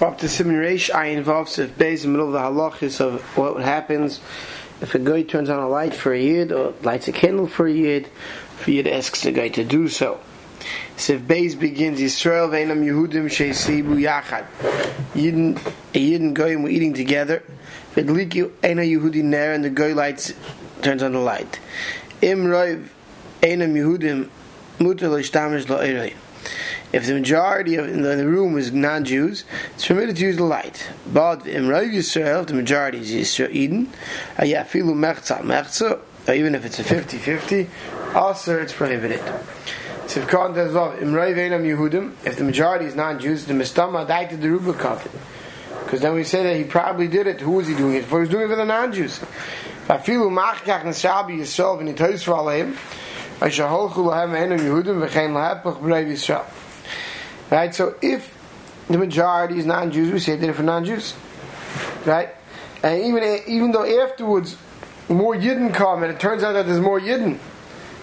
Up to Simon Reish, I involves if base in the middle of the halachis of what happens if a guy turns on a light for a yid or lights a candle for a yid, for yid asks the guy to do so. So if base begins, Yisrael veinam Yehudim sheisibu yachad. A yid and goyim were eating together. Vidliku ena Yehudi ner and the guy lights turns on the light. Im roiv einam Yehudim mutar lo ishtamish lo eroi. If the majority of in the, room is non-Jews, it's permitted to use the light. But in Rav Yisrael, if the majority is Yisrael Eden, uh, ayafilu mechza mechza, uh, even if it's a 50-50, also it's prohibited. If the majority is non-Jews, the mistama the Rubikov. Because then we say that he probably did it. Who was he doing it for? He was doing it for the non-Jews. V'ni toisra aleim, asher holchu lahem Einam Yehudim v'chein lahepach b'Rav Yisrael. Right? So if the majority is non-Jews, we say they're for non-Jews. Right? And even even though afterwards more Yidden come, and it turns out that there's more Yidden.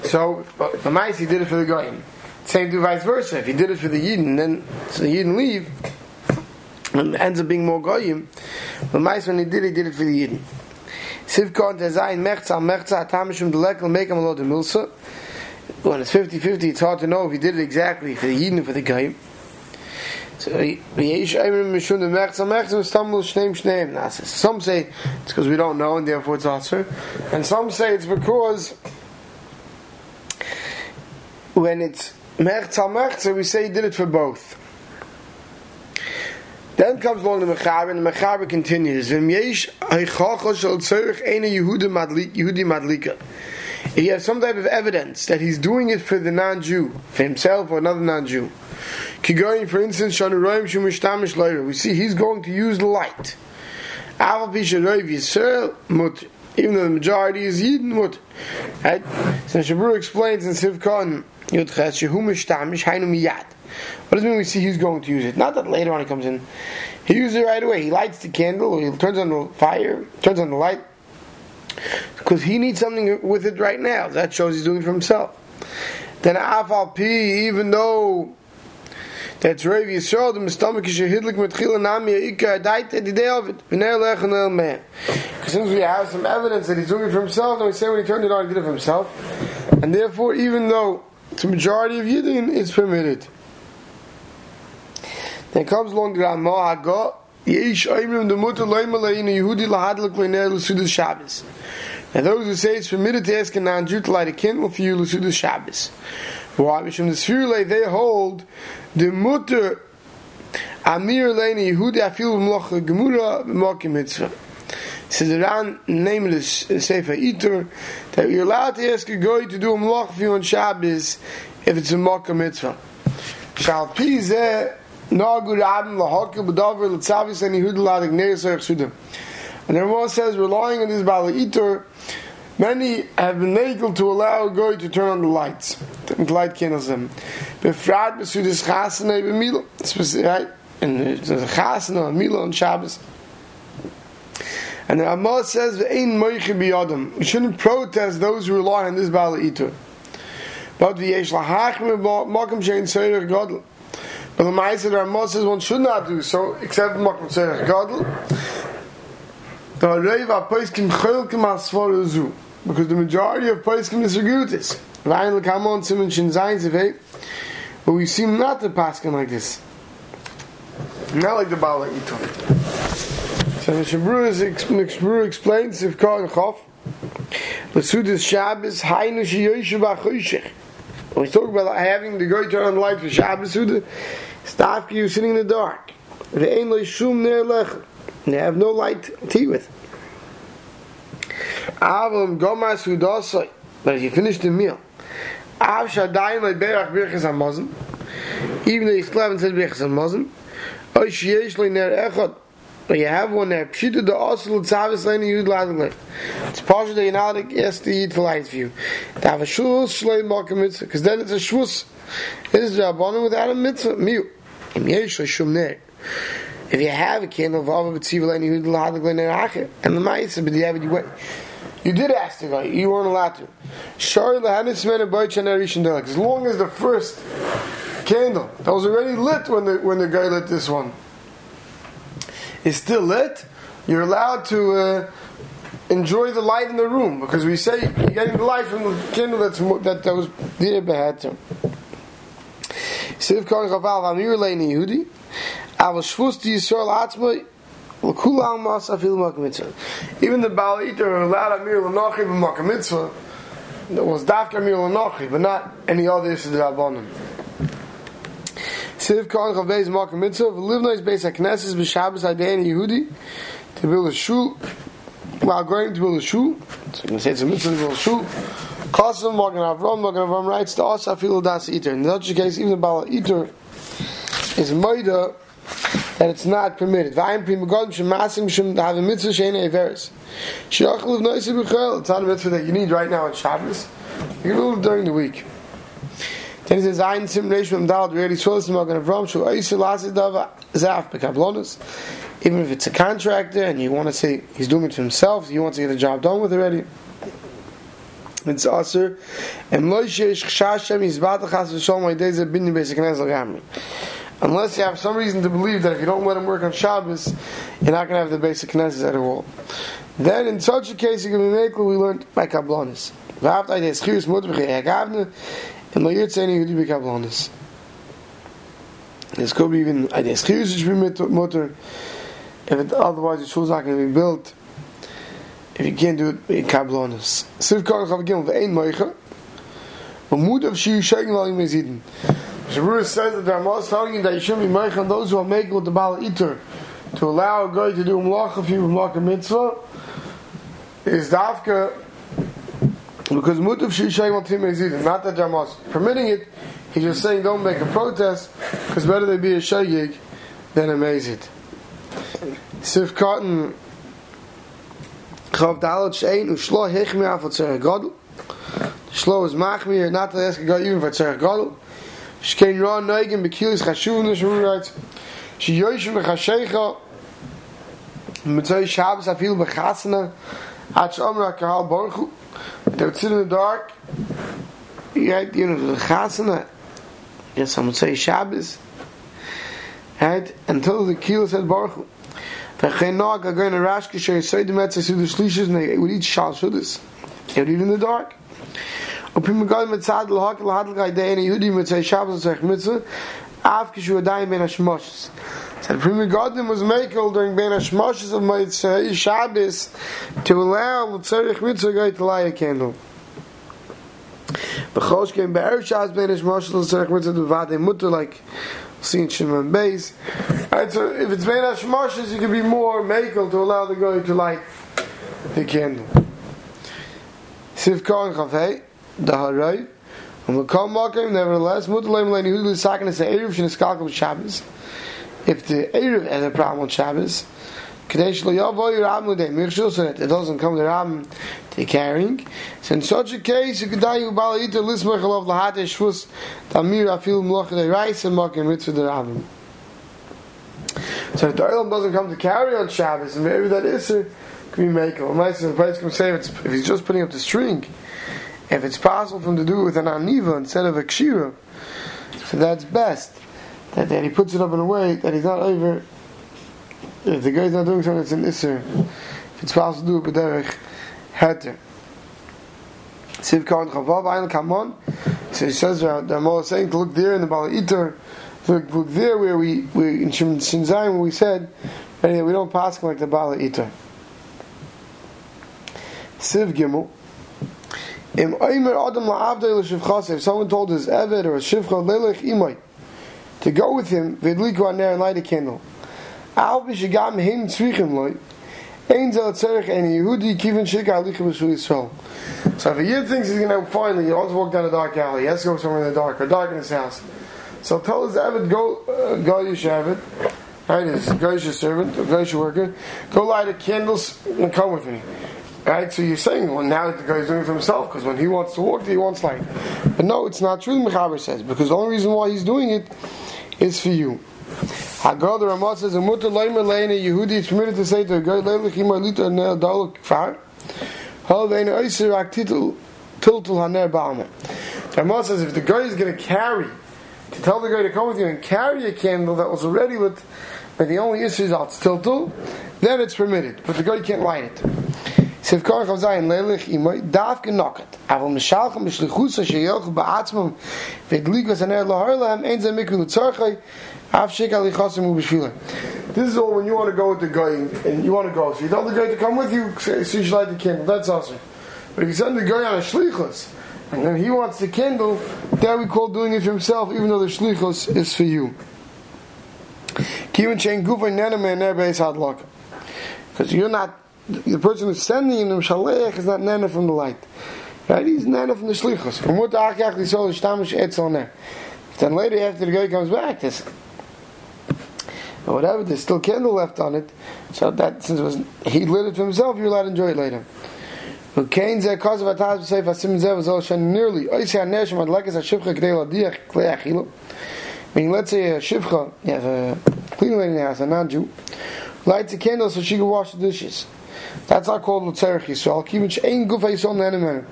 So uh, the mice he did it for the Goyim. Same to vice versa. If he did it for the Yidden, then so the Yidden leave, and ends up being more Goyim. Mice when he did, it, he did it for the Yidden. Sivkon tezayin mechza mechza atamishum delek make him a lot of milsa. When it's 50-50, it's hard to know if he did it exactly for the Yidden or for the Goyim. Some say it's because we don't know and therefore it's answer, and some say it's because when it's merchza we say he did it for both. Then comes along the Mechaber, and the Mechaber continues. You have some type of evidence that he's doing it for the non-Jew, for himself or another non-Jew, Kigoyin, for instance, we see he's going to use light. Even though the majority is Yidden mut. Right? So Shabur explains in Sivkon Yudches Shehu Mishtamish Hainu Miyad. What does it mean we see he's going to use it? Not that later on he comes in. He uses it right away. He lights the candle, he turns on the fire, turns on the light. Because he needs something with it right now. That shows he's doing it for himself. Then Afal P, even though that's Rav Yisrael, the stomach is hidlik mit chila nami ika daite the day of it. V'nei lechen el. Because since we have some evidence that he's doing it for himself, then we say when he turned it on, he did it for himself. And therefore, even though a majority of Yidden, it's permitted. Then comes along the Ramah Haggah, Yesh Oimrim the Mutter Loim Yehudi Lahadlik Leinei L'Sudas Shabbos. And those who say it's permitted to ask a non-Jew to light a candle for you L'Sudas Shabbos. Why? Mishum the Sfirle, they hold the Mutter Amir Leini Yehudi Afil Mlocha Gemura B'Mokim Mitzvah. Says the nameless Sefer Eater that you're allowed to ask a guy to do a mloch for you on Shabbos if it's a Mokim Mitzvah. Shal Pizeh And everyone says, relying on this Baal HaItur, Many have been able to allow a guy to turn on the lights, the light candles them. Befrad besudis chasana b'mila, right? And chasana, a mila on Shabbos. And the Ramah says, "Ve'ein moiche biyadam." We shouldn't protest those who rely on this bala itur. But v'yesh lahachim makom shein seirach gadol. But the Ma'aseh the Ramah says one should not do so except makom seirach gadol. The Reiva Poiskim Cholkim Asfor Zu because the majority of Poiskim disagree with this. Vayin Lekamon Simon Shin Zayin Zevei, but we seem not to paskin like this. Not like the Bala Ito. So the Shabru explains if Kar and Chof, Lesudis Shabbos Hainu Shiyoishu B'Achoshech. When we talk about having the guy turn on light for Shabbos Suda, Stavki you sitting in the dark. They have no light to eat with. Avam Gomas Hudosai. But if you finish the meal, Av Shadayim Like Berach Birchas HaMazon. Even though he's clever and says Birchas HaMazon. Oy Sheyesh Lo Ner Echad. But you have one there. Pshita the Osel Tzavis Leini Yud Ladin It's partial that you're not to eat for light view. To have a shus shloi malka mitzvah. Because then it's a shvus. It is Rabbanim without a mitzvah. Miu. Im yesh shum ner. If you have a candle of Ava B'tziva Leini Yud Ladin Leini And the Ma'isa, but you went. You did ask the guy. You weren't allowed to. Shari lahanis men As long as the first candle that was already lit when the when the guy lit this one. Is still lit, you're allowed to uh, enjoy the light in the room because we say you're getting the light from the candle that's that, that was beheter. Siv Kohen Chaval Yehudi Yisrael Almas Afil Makam Mitzvah Even the Baal Itur allowed Amir L'nochi B'makam Mitzvah that was Dafka Amir L'nochi but not any other Yisrael Rabbanim Siv Kohen Chav Beis Makam Mitzvah V'livnois Beis HaKnesses B'Shabbos Adayin Yehudi to build a shul while going to build a shul so you say it's a mitzvah to build a shul Kosim Magen Avram, Magen Avram writes to us Afilu Das Eater. In such a case, even the Baal HaItur is Moida that it's not permitted. Vayim Pri Megadim Shem Masim Shem have a mitzvah Shein Averis. Shiachal of Noisi B'chel. It's not a mitzvah that you need right now on Shabbos. You can do it during the week. Then he says, Ein Sim Reish Mem Dal Really Swolis Magen Avram Shu Oisir Lasi Dava Zaf Bekablonis. Even if it's a contractor and you want to say he's doing it to himself, you want to get the job done with already. It's aser. And unless you have some reason to believe that if you don't let him work on Shabbos you're not going to have the basic knesses at all. Then in such a case you can be make we learned by kablonis v'aft ay des chiyus mutter b'chei hagavne and lo yitzeni yudi b'kablonis this could be even ay des chiyus is be mutter if it, otherwise the shul is not going to be built if you can't do it in kablonis. Siv kar chav gimel ve'ein moicha. V'mud of shiyu shayim lalim mezidin. Shabbos says that the Ramah is telling you that you shouldn't be moicha on those who are making with the Baal Itur to allow a guy to do mlach if you a mitzvah is dafka because mud of shiyu shayim lalim. Not that is permitting it. He's just saying don't make a protest because better they be a shaygig than a mezid. Sif Cotton Chav Dalet Shein Ushlo Hechmi Af Tzerech Gadol Shlo is Machmir not to ask guy even for Tzerech Gadol Shkein Ra Neigin Bekilis Chashuv Nishur writes She Yoshim Bechashecha Mitzvah Shabbos Afil Bechasana At Shomer HaKahal Baruch They would sit in the dark. Right, you know, the Chasana. Yes, going to say Shabbos. Right, until the Kilo said Baruch V'chein nog a goyin a rashke sher yisoy dem etzah su shlishis and they would eat shal shudis. They would eat in the dark. Upim megad mitzad l'hak l'hadl gai day and Yehudi mitzay Shabbos tzech mitzvah af kishu adayim ben hashmoshes. So the Pri Megadim was makel during Ben Hashmoshes of Mitzvah Shabbos to allow L'tzarech Mitzvah guy to light a candle. The B'chosh came Be'er Shaz Ben Hashmoshes L'tzarech Mitzvah to Vadei Mutter like seen Shimon base. Right, so if it's made of shmoshes, you can be more makel to allow the guy to light the candle. Siv Kohen Chavei, the Nevertheless, is the Erev. If the Erev has a problem with Shabbos, so that it doesn't come to Ram to carrying. So in such a case, you could die you bala ita lismach alav lahate shvus tamir afil mloch de rice and mock and mitzvah Ram. So if the oil doesn't come to carry on Shabbos, and maybe that Isser can be makel. Nice, the price can if, if he's just putting up the string, if it's possible for him to do it with an aniva instead of a kshira, so that's best. That, that he puts it up in a way that he's not over if the guy's not doing something it's an Isser, if it's possible to do it b'derech heter. Siv Kavan Chavav Ayin Kamon, so he says that the Amor is saying to look there in the Bala Iter, look, look there where we, we in Shin Zayin where we said, anyway, we don't pass like the Bala Iter. Siv Gimel, if someone told his Eved or a Shivcha Lelech Imai, to go with him, Vidliku Aner and light a candle. Al b'shigam hin tzrichim loy. Ein zel tzerich en Yehudi kivin shika alichem b'shu Yisrael. So if a Yid thinks he's going to finally, he wants to walk down a dark alley, he has to go somewhere in the dark, or dark in his house. So tell his Avid, go, uh, go Yishavid, right, his Goyish servant, or Goyish worker, go light a candles and come with me. Right, so you're saying, well, now the guy's doing it for himself, because when he wants to walk, he wants light. But no, it's not true, Mechaber says, because the only reason why he's doing it is for you. Hagal the Ramah says, "A mutter leimer leine Yehudi." It's permitted to say to a guy, "Leilach imar lita nel daluk kfar." Hal vein oiser ak titul tiltul haner ba'amer. The Ramah says, if the guy is going to carry, to tell the guy to come with you and carry a candle that was already lit, but the only issue is out tiltul, then it's permitted, but the guy can't light it. This is all when you want to go with the guy and you want to go. So you tell the guy to come with you, so you should light the candle. That's awesome. But if you send the guy on a shlichus and then he wants the candle, that we call doing it for himself, even though the shlichus is for you. Because you're not the person who's sending him shalech is not nana from the light. Right? He's nana from the shlichus. And what achach the soul shtamish etzel there. Then later, after the guy comes back, this or whatever, there's still candle left on it. So that since was he lit it for himself, you're allowed to enjoy it later. Cause of ataz b'seif asim zeh was all shen nearly hanesh mad lekes ha-shivcha k'dei ladiach klei achilu. Meaning, let's say a shivcha, you have a cleaning lady in the house, a non-Jew, lights a candle so she can wash the dishes. That's not called Lutzerich Yisrael. Kivich ain't for Yisrael Nenemer.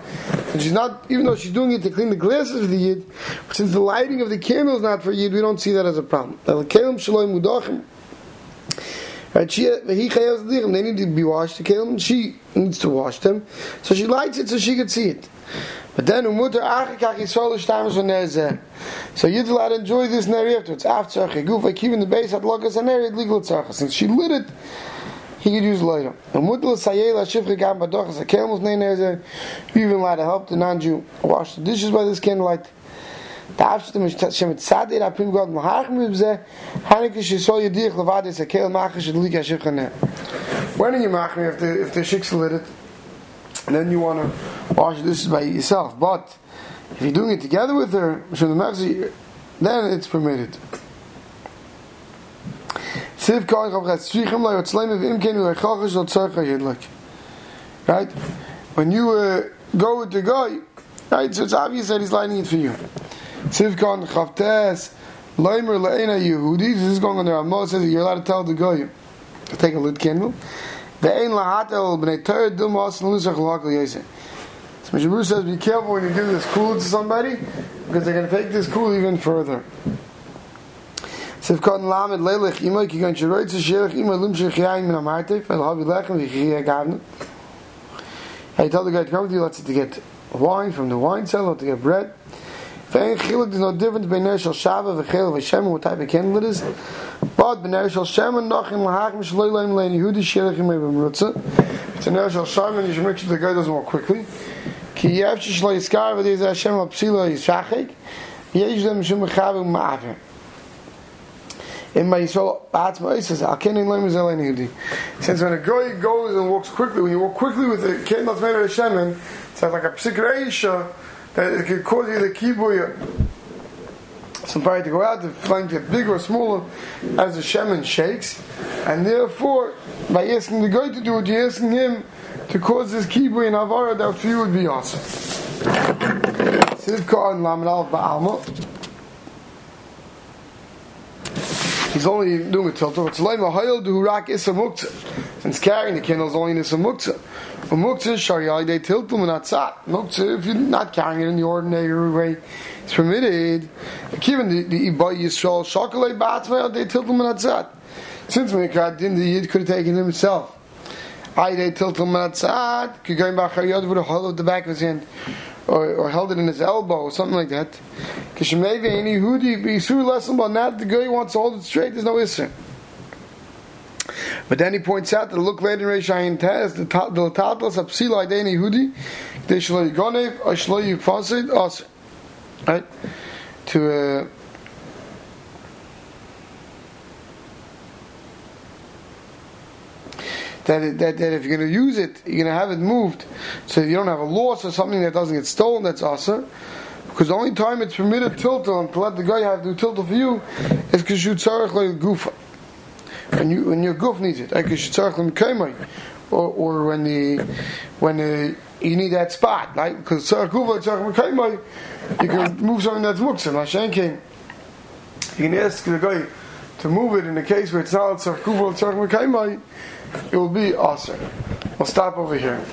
And she's not, even though she's doing it to clean the glasses of the Yid, since the lighting of the candle is not for Yid, we don't see that as a problem. Right, she, he they need to be washed, the kelim, she needs to wash them, so she lights it so she can see it. But then umuter achikach yisrael shtamas v'nezeh. So you're allowed to enjoy this neri afterwards. After tzarchei like even the base at lokas and neri legal tzarchei. Since she lit it, he could use later. And mutl sayela shifre gam badoch as a camel's name is a even allowed to help the non-Jew wash the dishes by this candlelight. darfst du mich schon mit Zade da prim Gott machen mit ze hanike she soll you dir levad is a kel machen she liga shifre when you machen if the if the shik's lit it? And then you want to wash this by yourself. But if you're doing it together with her then it's permitted Siv koich of gas zwichem lo yotzleim of imken u echochish lo tzorcha yidlik. Right? When you uh, go with the guy, right, so it's obvious that he's lighting it for you. Koich chavtes loimer le'ena Yehudi, this is going on there, Amo says you're allowed to tell the guy take a lit candle. Ve'ein lahatel b'nei ter dum os l'usach l'hakal yeseh. So Mishabur says be careful when you give this cool to somebody, because they're going to take this cool even further. Lamed lelech imo ki gan shroit shirch imo lum min havi lechem gavne. I told the guy to come with you. Let's to get wine from the wine cellar to get bread. Vein chiluk there's no difference between ner shel shava v'chel v'shem what type of candle it is. But b'ner shel shem noch in lahachim shloi leim lein yehudi shirch imo b'mrutza it's a ner shel shem you should make sure the guy does more quickly. Ki yev shloi yiskar v'dei Hashem al-psila yishachik yesh them shum mechavu ma'aver in my Yisrael. Since when a guy goes and walks quickly, when you walk quickly with a that's made of Shemin, it's like a Psikra that it could cause you the kibuya some fire to go out, the flame get bigger or smaller as the shaman shakes, and therefore, by asking the guy to do it, you're asking him to cause this kibu in Avara, that for you would be awesome. Sivka and Lamal Ba'alma. He's only doing a tilter. It's like mahayil du rak is a muktzah. Since carrying the candle is only in a muktzah. A muktzah shariah they tiltum and atzat. Muktzah if you're not carrying it in the ordinary way, it's permitted. Even the the ibay yisrael shakalei ba'atzmei they tiltum and atzat. Since Mikrat din the yid could have taken himself. They tiltum and atzat. Could go back with the whole of the back of his hand or, or held it in his elbow or something like that. Not the guy wants to hold it straight. There's no isser. But then he points out that look later in Reishayin Tez, the the Tatlas Apsila Ideni Hudi, they shlo yigonev, or shlo yifasid, us. Right? To, uh, that, that, that if you're going to use it, you're going to have it moved so you don't have a loss or something that doesn't get stolen, that's also. Because the only time it's permitted tiltal and to let the guy have to do tiltal for you is because you tzarech like gufa. When you when your goof needs it, like you tzarech like or or when the when the you need that spot, right? Because tzarech gufa tzarech you can move something that's muktzah. Hashem came. You can ask the guy to move it in the case where it's not tzarech gufa tzarech it will be awesome. We'll stop over here.